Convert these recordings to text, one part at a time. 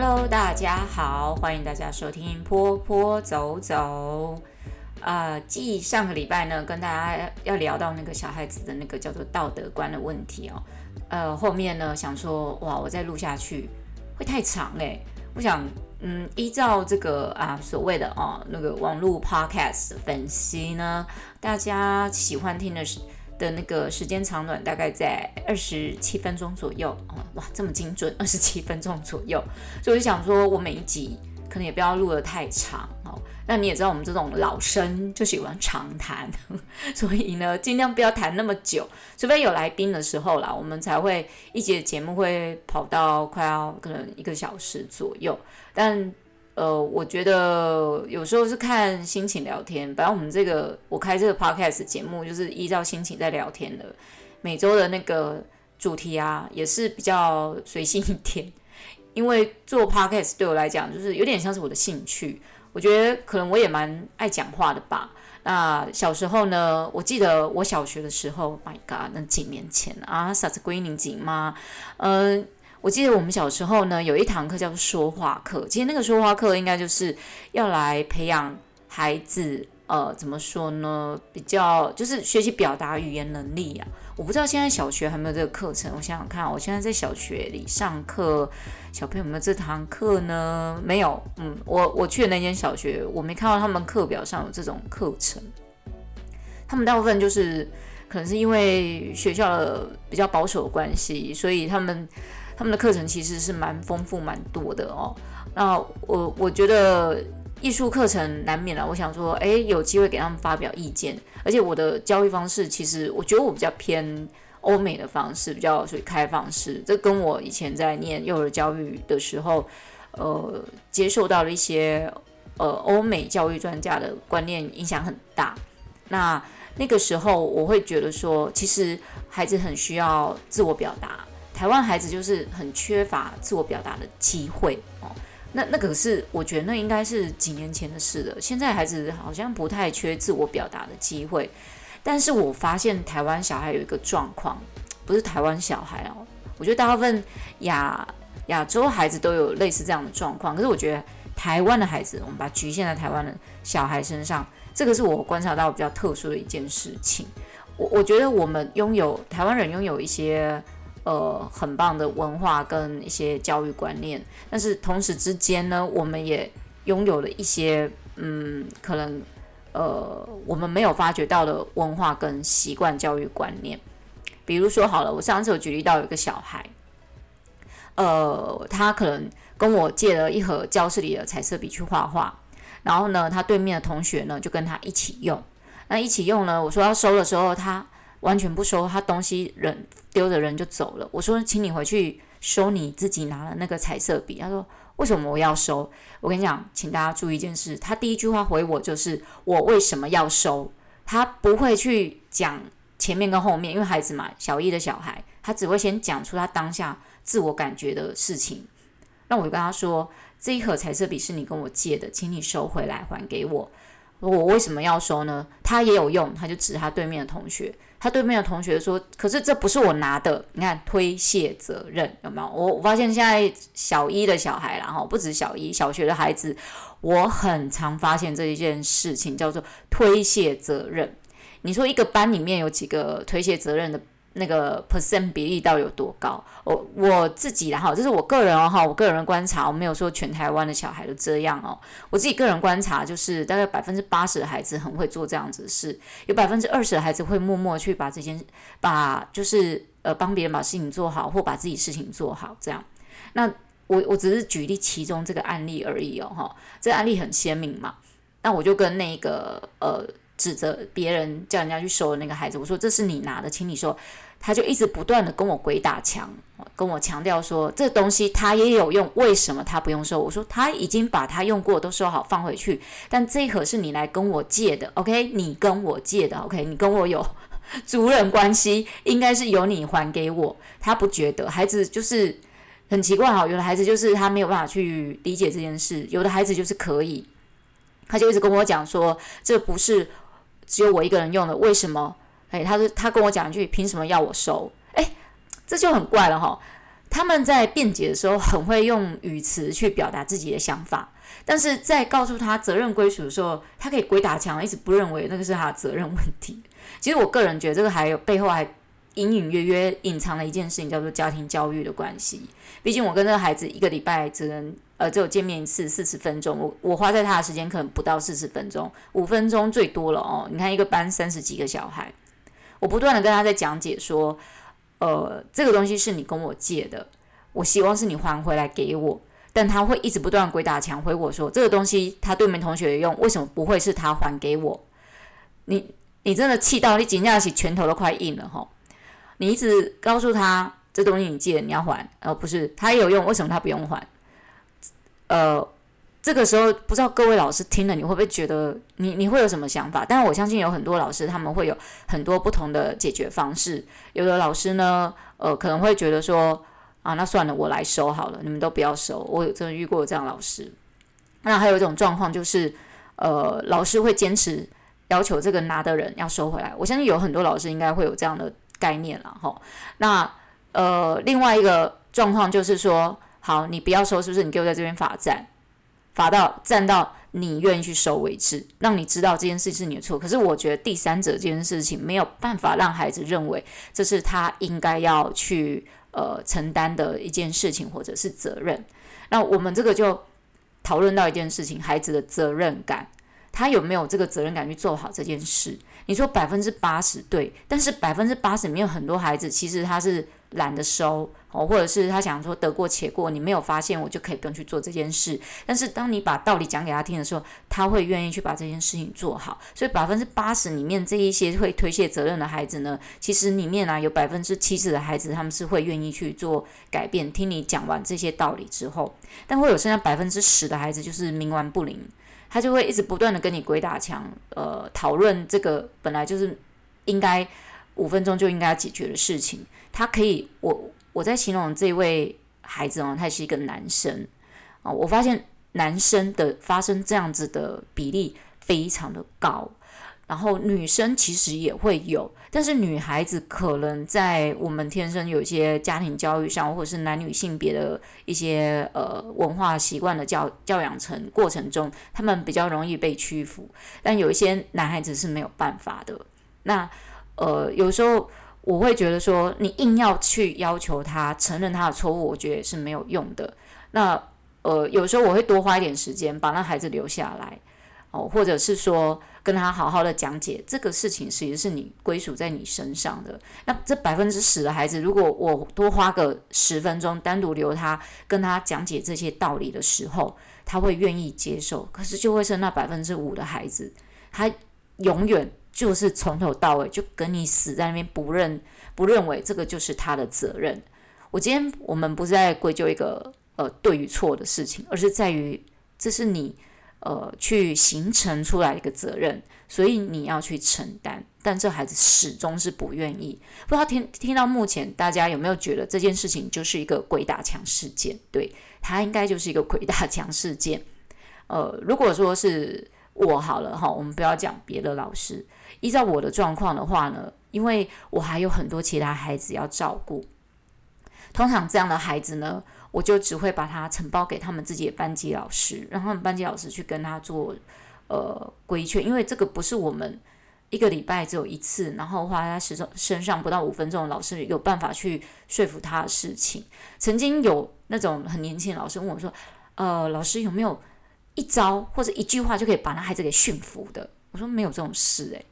Hello，大家好，欢迎大家收听坡坡走走。呃，继上个礼拜呢，跟大家要聊到那个小孩子的那个叫做道德观的问题哦。呃，后面呢想说，哇，我再录下去会太长诶。我想，嗯，依照这个啊所谓的哦那个网络 podcast 分析呢，大家喜欢听的是。的那个时间长短大概在二十七分钟左右哦，哇，这么精准，二十七分钟左右。所以我就想说，我每一集可能也不要录得太长哦。那你也知道，我们这种老生就喜欢长谈，所以呢，尽量不要谈那么久，除非有来宾的时候啦，我们才会一节节目会跑到快要可能一个小时左右，但。呃，我觉得有时候是看心情聊天。反正我们这个我开这个 podcast 节目，就是依照心情在聊天的。每周的那个主题啊，也是比较随性一点。因为做 podcast 对我来讲，就是有点像是我的兴趣。我觉得可能我也蛮爱讲话的吧。那小时候呢，我记得我小学的时候，My God，那几年前啊，啥子归宁景吗？嗯、呃。我记得我们小时候呢，有一堂课叫做说话课。其实那个说话课应该就是要来培养孩子，呃，怎么说呢？比较就是学习表达语言能力啊。我不知道现在小学还没有这个课程。我想想看，我现在在小学里上课，小朋友有没有这堂课呢？没有。嗯，我我去的那间小学，我没看到他们课表上有这种课程。他们大部分就是可能是因为学校的比较保守的关系，所以他们。他们的课程其实是蛮丰富、蛮多的哦。那我我觉得艺术课程难免了。我想说，诶，有机会给他们发表意见。而且我的教育方式，其实我觉得我比较偏欧美的方式，比较属于开放式。这跟我以前在念幼儿教育的时候，呃，接受到了一些呃欧美教育专家的观念影响很大。那那个时候，我会觉得说，其实孩子很需要自我表达。台湾孩子就是很缺乏自我表达的机会哦，那那可是我觉得那应该是几年前的事了。现在孩子好像不太缺自我表达的机会，但是我发现台湾小孩有一个状况，不是台湾小孩哦，我觉得大部分亚亚洲孩子都有类似这样的状况。可是我觉得台湾的孩子，我们把局限在台湾的小孩身上，这个是我观察到比较特殊的一件事情。我我觉得我们拥有台湾人拥有一些。呃，很棒的文化跟一些教育观念，但是同时之间呢，我们也拥有了一些嗯，可能呃，我们没有发觉到的文化跟习惯教育观念。比如说，好了，我上次有举例到有一个小孩，呃，他可能跟我借了一盒教室里的彩色笔去画画，然后呢，他对面的同学呢就跟他一起用，那一起用呢，我说要收的时候，他完全不收，他东西人。丢的人就走了。我说，请你回去收你自己拿的那个彩色笔。他说，为什么我要收？我跟你讲，请大家注意一件事。他第一句话回我就是，我为什么要收？他不会去讲前面跟后面，因为孩子嘛，小一的小孩，他只会先讲出他当下自我感觉的事情。那我就跟他说，这一盒彩色笔是你跟我借的，请你收回来还给我。我为什么要收呢？他也有用，他就指他对面的同学。他对面的同学说：“可是这不是我拿的，你看推卸责任有没有？”我我发现现在小一的小孩，然后不止小一，小学的孩子，我很常发现这一件事情叫做推卸责任。你说一个班里面有几个推卸责任的？那个 percent 比例到底有多高？我我自己然后这是我个人哦哈，我个人观察，我没有说全台湾的小孩都这样哦。我自己个人观察就是，大概百分之八十的孩子很会做这样子的事，有百分之二十的孩子会默默去把这件把就是呃帮别人把事情做好，或把自己事情做好这样。那我我只是举例其中这个案例而已哦哈，这个案例很鲜明嘛。那我就跟那个呃指责别人叫人家去收的那个孩子，我说这是你拿的，请你收。他就一直不断的跟我鬼打墙，跟我强调说这东西他也有用，为什么他不用收？我说他已经把他用过都收好放回去，但这一盒是你来跟我借的，OK？你跟我借的，OK？你跟我有 族人关系，应该是由你还给我。他不觉得，孩子就是很奇怪哈，有的孩子就是他没有办法去理解这件事，有的孩子就是可以，他就一直跟我讲说这不是只有我一个人用的，为什么？哎，他说他跟我讲一句，凭什么要我收？哎，这就很怪了哈。他们在辩解的时候很会用语词去表达自己的想法，但是在告诉他责任归属的时候，他可以鬼打墙，一直不认为那个是他的责任问题。其实我个人觉得这个还有背后还隐隐约约隐藏了一件事情，叫做家庭教育的关系。毕竟我跟这个孩子一个礼拜只能呃只有见面一次，四十分钟，我我花在他的时间可能不到四十分钟，五分钟最多了哦。你看一个班三十几个小孩，我不断的跟他在讲解说。呃，这个东西是你跟我借的，我希望是你还回来给我。但他会一直不断鬼打墙回我说，这个东西他对面同学用，为什么不会是他还给我？你你真的气到你紧张起拳头都快硬了哈！你一直告诉他这东西你借你要还，而、呃、不是他有用，为什么他不用还？呃。这个时候，不知道各位老师听了，你会不会觉得你你会有什么想法？但是我相信有很多老师他们会有很多不同的解决方式。有的老师呢，呃，可能会觉得说啊，那算了，我来收好了，你们都不要收。我有真的遇过这样老师。那还有一种状况就是，呃，老师会坚持要求这个拿的人要收回来。我相信有很多老师应该会有这样的概念了哈。那呃，另外一个状况就是说，好，你不要收，是不是？你给我在这边罚站。罚到站到你愿意去收为止，让你知道这件事是你的错。可是我觉得第三者这件事情没有办法让孩子认为这是他应该要去呃承担的一件事情或者是责任。那我们这个就讨论到一件事情：孩子的责任感，他有没有这个责任感去做好这件事？你说百分之八十对，但是百分之八十里面有很多孩子其实他是。懒得收哦，或者是他想说得过且过，你没有发现我就可以不用去做这件事。但是当你把道理讲给他听的时候，他会愿意去把这件事情做好。所以百分之八十里面这一些会推卸责任的孩子呢，其实里面呢、啊、有百分之七十的孩子他们是会愿意去做改变。听你讲完这些道理之后，但会有剩下百分之十的孩子就是冥顽不灵，他就会一直不断的跟你鬼打墙，呃，讨论这个本来就是应该五分钟就应该解决的事情。他可以，我我在形容这位孩子哦，他是一个男生啊，我发现男生的发生这样子的比例非常的高，然后女生其实也会有，但是女孩子可能在我们天生有一些家庭教育上，或者是男女性别的一些呃文化习惯的教教养成过程中，他们比较容易被屈服，但有一些男孩子是没有办法的。那呃，有时候。我会觉得说，你硬要去要求他承认他的错误，我觉得也是没有用的。那呃，有时候我会多花一点时间把那孩子留下来，哦，或者是说跟他好好的讲解这个事情，其实是你归属在你身上的。那这百分之十的孩子，如果我多花个十分钟单独留他跟他讲解这些道理的时候，他会愿意接受。可是就会剩那百分之五的孩子，他永远。就是从头到尾就跟你死在那边，不认不认为这个就是他的责任。我今天我们不是在归咎一个呃对与错的事情，而是在于这是你呃去形成出来一个责任，所以你要去承担。但这孩子始终是不愿意。不知道听听到目前大家有没有觉得这件事情就是一个鬼打墙事件？对，他应该就是一个鬼打墙事件。呃，如果说是我好了哈，我们不要讲别的老师。依照我的状况的话呢，因为我还有很多其他孩子要照顾，通常这样的孩子呢，我就只会把他承包给他们自己的班级老师，让他们班级老师去跟他做呃规劝，因为这个不是我们一个礼拜只有一次，然后花在他身上不到五分钟老师有办法去说服他的事情。曾经有那种很年轻的老师问我说：“呃，老师有没有一招或者一句话就可以把那孩子给驯服的？”我说：“没有这种事，诶。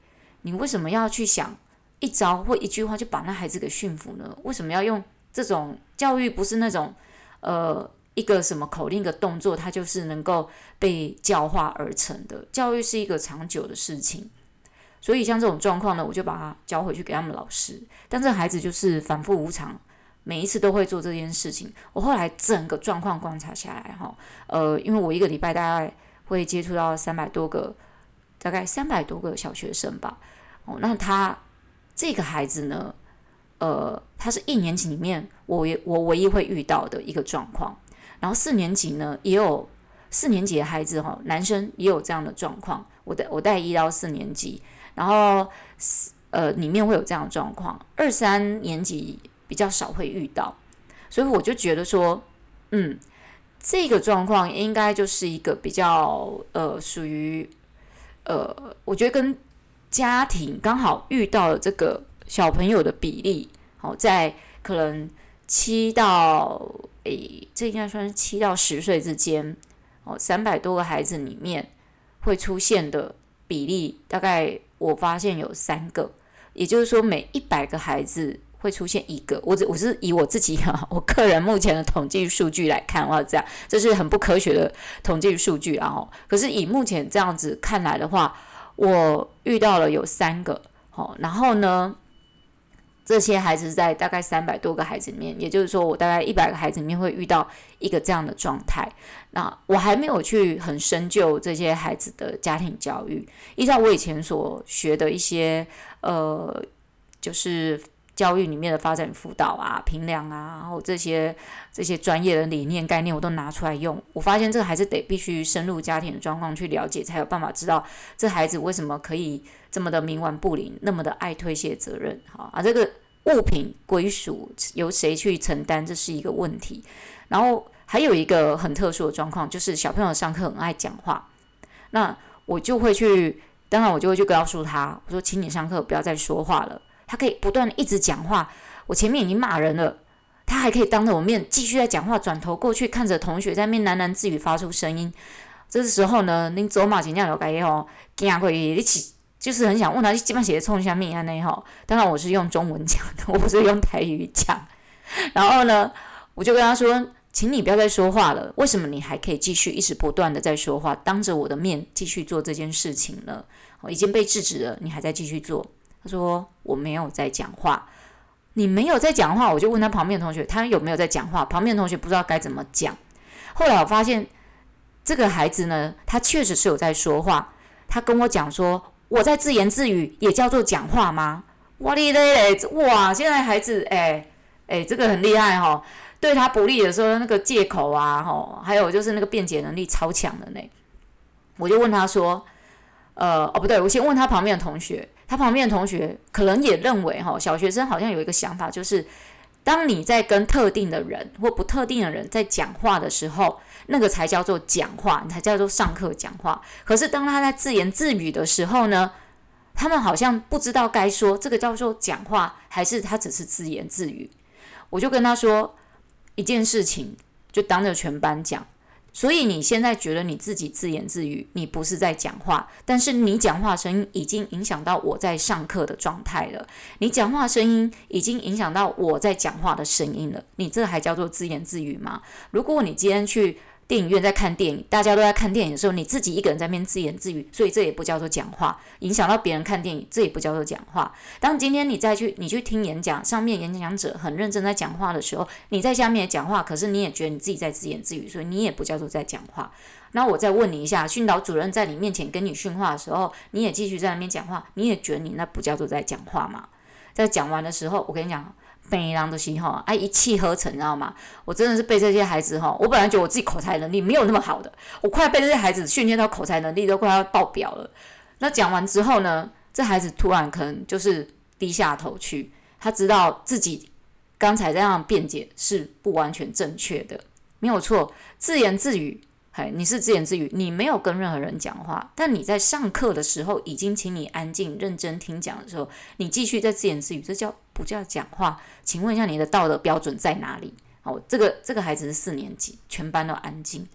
你为什么要去想一招或一句话就把那孩子给驯服呢？为什么要用这种教育？不是那种呃一个什么口令、一个动作，它就是能够被教化而成的。教育是一个长久的事情，所以像这种状况呢，我就把它交回去给他们老师。但这孩子就是反复无常，每一次都会做这件事情。我后来整个状况观察下来，哈，呃，因为我一个礼拜大概会接触到三百多个，大概三百多个小学生吧。哦，那他这个孩子呢？呃，他是一年级里面我我唯一会遇到的一个状况。然后四年级呢，也有四年级的孩子哈，男生也有这样的状况。我带我带一到四年级，然后呃里面会有这样的状况。二三年级比较少会遇到。所以我就觉得说，嗯，这个状况应该就是一个比较呃属于呃，我觉得跟家庭刚好遇到了这个小朋友的比例，好，在可能七到诶，这应该算是七到十岁之间，哦，三百多个孩子里面会出现的比例，大概我发现有三个，也就是说每一百个孩子。会出现一个，我只我是以我自己哈，我个人目前的统计数据来看的话，这样这是很不科学的统计数据啊。哦，可是以目前这样子看来的话，我遇到了有三个，好，然后呢，这些孩子在大概三百多个孩子里面，也就是说，我大概一百个孩子里面会遇到一个这样的状态。那我还没有去很深究这些孩子的家庭教育，依照我以前所学的一些呃，就是。教育里面的发展辅导啊、评量啊，然后这些这些专业的理念概念，我都拿出来用。我发现这个还是得必须深入家庭的状况去了解，才有办法知道这孩子为什么可以这么的冥顽不灵，那么的爱推卸责任。好啊，这个物品归属由谁去承担，这是一个问题。然后还有一个很特殊的状况，就是小朋友上课很爱讲话，那我就会去，当然我就会去告诉他，我说，请你上课不要再说话了。他可以不断的一直讲话，我前面已经骂人了，他还可以当着我面继续在讲话，转头过去看着同学在面喃喃自语，发出声音。这时候呢，您走马前进有该吼，惊过一起，就是很想问他，你基本上写冲下面安内吼。当然我是用中文讲的，我不是用台语讲。然后呢，我就跟他说，请你不要再说话了。为什么你还可以继续一直不断的在说话，当着我的面继续做这件事情呢？我已经被制止了，你还在继续做。说：“我没有在讲话，你没有在讲话。”我就问他旁边的同学：“他有没有在讲话？”旁边的同学不知道该怎么讲。后来我发现，这个孩子呢，他确实是有在说话。他跟我讲说：“我在自言自语，也叫做讲话吗？”哇哩嘞嘞！哇，现在孩子，哎哎，这个很厉害哈、哦。对他不利的时候，那个借口啊，哈，还有就是那个辩解能力超强的呢。我就问他说：“呃，哦，不对，我先问他旁边的同学。”他旁边的同学可能也认为，哈，小学生好像有一个想法，就是当你在跟特定的人或不特定的人在讲话的时候，那个才叫做讲话，你才叫做上课讲话。可是当他在自言自语的时候呢，他们好像不知道该说这个叫做讲话，还是他只是自言自语。我就跟他说一件事情，就当着全班讲。所以你现在觉得你自己自言自语，你不是在讲话，但是你讲话声音已经影响到我在上课的状态了。你讲话声音已经影响到我在讲话的声音了。你这还叫做自言自语吗？如果你今天去。电影院在看电影，大家都在看电影的时候，你自己一个人在那边自言自语，所以这也不叫做讲话，影响到别人看电影，这也不叫做讲话。当今天你再去你去听演讲，上面演讲者很认真在讲话的时候，你在下面讲话，可是你也觉得你自己在自言自语，所以你也不叫做在讲话。那我再问你一下，训导主任在你面前跟你训话的时候，你也继续在那边讲话，你也觉得你那不叫做在讲话吗？在讲完的时候，我跟你讲。非常的喜哈，哎，一气呵成，你知道吗？我真的是被这些孩子哈，我本来觉得我自己口才能力没有那么好的，我快被这些孩子训练到口才能力都快要爆表了。那讲完之后呢，这孩子突然可能就是低下头去，他知道自己刚才这样辩解是不完全正确的，没有错，自言自语。嘿，你是自言自语，你没有跟任何人讲话，但你在上课的时候已经请你安静、认真听讲的时候，你继续在自言自语，这叫不叫讲话？请问一下你的道德标准在哪里？哦，这个这个孩子是四年级，全班都安静，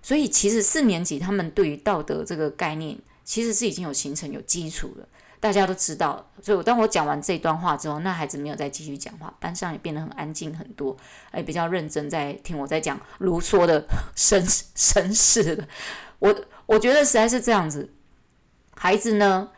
所以其实四年级他们对于道德这个概念其实是已经有形成、有基础了。大家都知道，所以我当我讲完这段话之后，那孩子没有再继续讲话，班上也变得很安静很多，哎，比较认真在听我在讲卢梭的绅绅士了。我我觉得实在是这样子，孩子呢，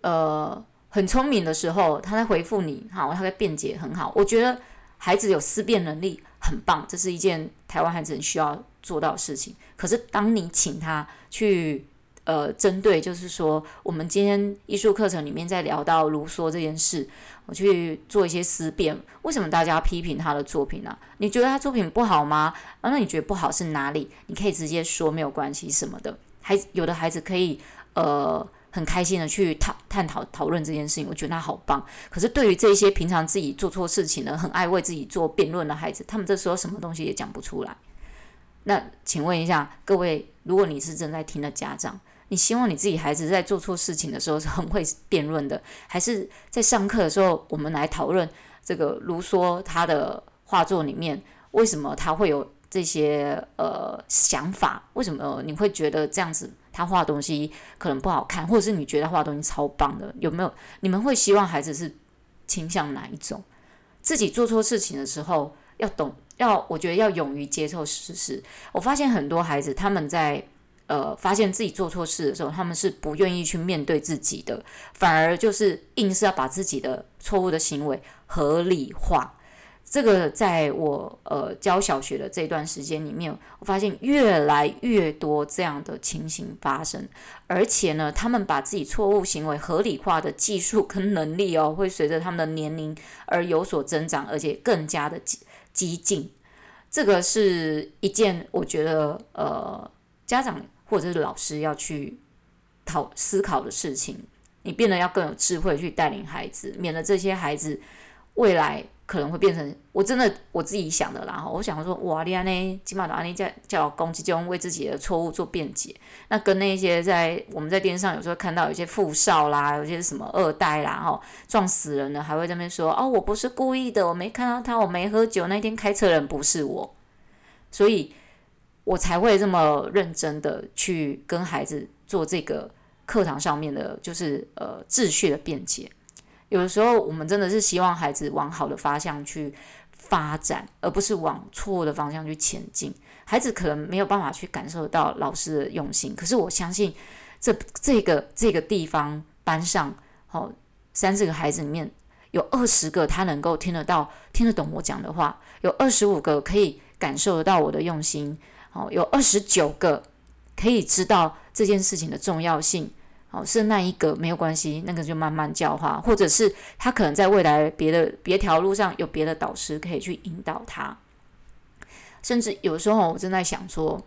呃，很聪明的时候，他在回复你，好，他在辩解很好。我觉得孩子有思辨能力很棒，这是一件台湾孩子很需要做到的事情。可是当你请他去。呃，针对就是说，我们今天艺术课程里面在聊到卢梭这件事，我去做一些思辨。为什么大家批评他的作品呢、你觉得他作品不好吗？啊，那你觉得不好是哪里？你可以直接说，没有关系什么的。孩有的孩子可以呃很开心的去讨探讨讨论这件事情，我觉得他好棒。可是对于这些平常自己做错事情的、很爱为自己做辩论的孩子，他们这时候什么东西也讲不出来。那请问一下各位，如果你是正在听的家长，你希望你自己孩子在做错事情的时候是很会辩论的，还是在上课的时候我们来讨论这个卢梭他的画作里面为什么他会有这些呃想法？为什么你会觉得这样子？他画东西可能不好看，或者是你觉得他画东西超棒的，有没有？你们会希望孩子是倾向哪一种？自己做错事情的时候要懂，要我觉得要勇于接受事实。我发现很多孩子他们在呃发现自己做错事的时候，他们是不愿意去面对自己的，反而就是硬是要把自己的错误的行为合理化。这个在我呃教小学的这段时间里面，我发现越来越多这样的情形发生，而且呢，他们把自己错误行为合理化的技术跟能力哦，会随着他们的年龄而有所增长，而且更加的激激进。这个是一件我觉得呃家长或者是老师要去讨思考的事情。你变得要更有智慧去带领孩子，免得这些孩子未来。可能会变成我真的我自己想的啦，我想说，哇，你安呢，起码的安尼叫叫公鸡，就为自己的错误做辩解。那跟那些在我们在电视上有时候看到有些富少啦，有些什么二代啦，哈，撞死人了，还会在那边说，哦，我不是故意的，我没看到他，我没喝酒，那天开车人不是我，所以我才会这么认真的去跟孩子做这个课堂上面的，就是呃秩序的辩解。有的时候，我们真的是希望孩子往好的方向去发展，而不是往错误的方向去前进。孩子可能没有办法去感受到老师的用心，可是我相信这这个这个地方班上，哦，三四个孩子里面有二十个他能够听得到、听得懂我讲的话，有二十五个可以感受得到我的用心，哦，有二十九个可以知道这件事情的重要性。哦，是那一个没有关系，那个就慢慢教化，或者是他可能在未来别的别条路上有别的导师可以去引导他。甚至有时候我正在想说，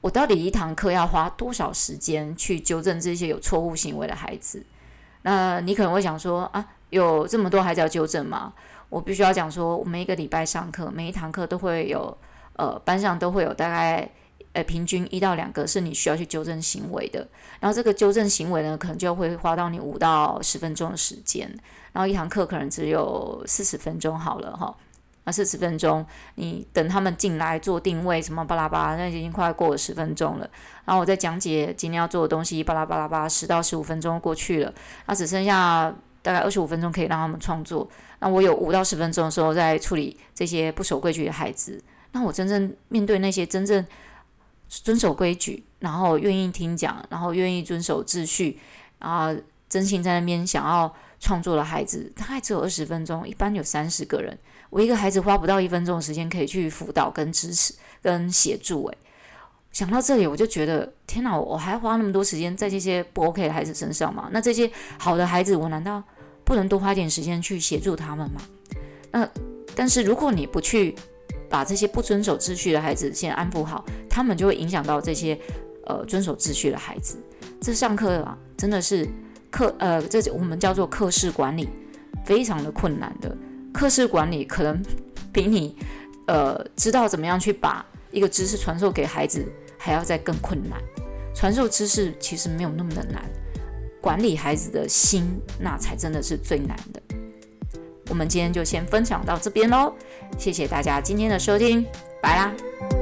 我到底一堂课要花多少时间去纠正这些有错误行为的孩子？那你可能会想说啊，有这么多孩子要纠正吗？我必须要讲说，我每一个礼拜上课，每一堂课都会有，呃，班上都会有大概。呃，平均一到两个是你需要去纠正行为的，然后这个纠正行为呢，可能就会花到你五到十分钟的时间，然后一堂课可能只有四十分钟好了哈，那四十分钟，你等他们进来做定位什么巴拉巴拉，那已经快过了十分钟了，然后我再讲解今天要做的东西，巴拉巴拉巴拉，十到十五分钟过去了，那只剩下大概二十五分钟可以让他们创作，那我有五到十分钟的时候在处理这些不守规矩的孩子，那我真正面对那些真正。遵守规矩，然后愿意听讲，然后愿意遵守秩序，啊，真心在那边想要创作的孩子，大概只有二十分钟，一般有三十个人，我一个孩子花不到一分钟的时间可以去辅导、跟支持、跟协助。诶，想到这里，我就觉得天哪，我还花那么多时间在这些不 OK 的孩子身上吗？那这些好的孩子，我难道不能多花点时间去协助他们吗？那但是如果你不去，把这些不遵守秩序的孩子先安抚好，他们就会影响到这些呃遵守秩序的孩子。这上课啊，真的是课呃，这我们叫做课室管理，非常的困难的。课室管理可能比你呃知道怎么样去把一个知识传授给孩子还要再更困难。传授知识其实没有那么的难，管理孩子的心那才真的是最难的。我们今天就先分享到这边喽，谢谢大家今天的收听，拜啦。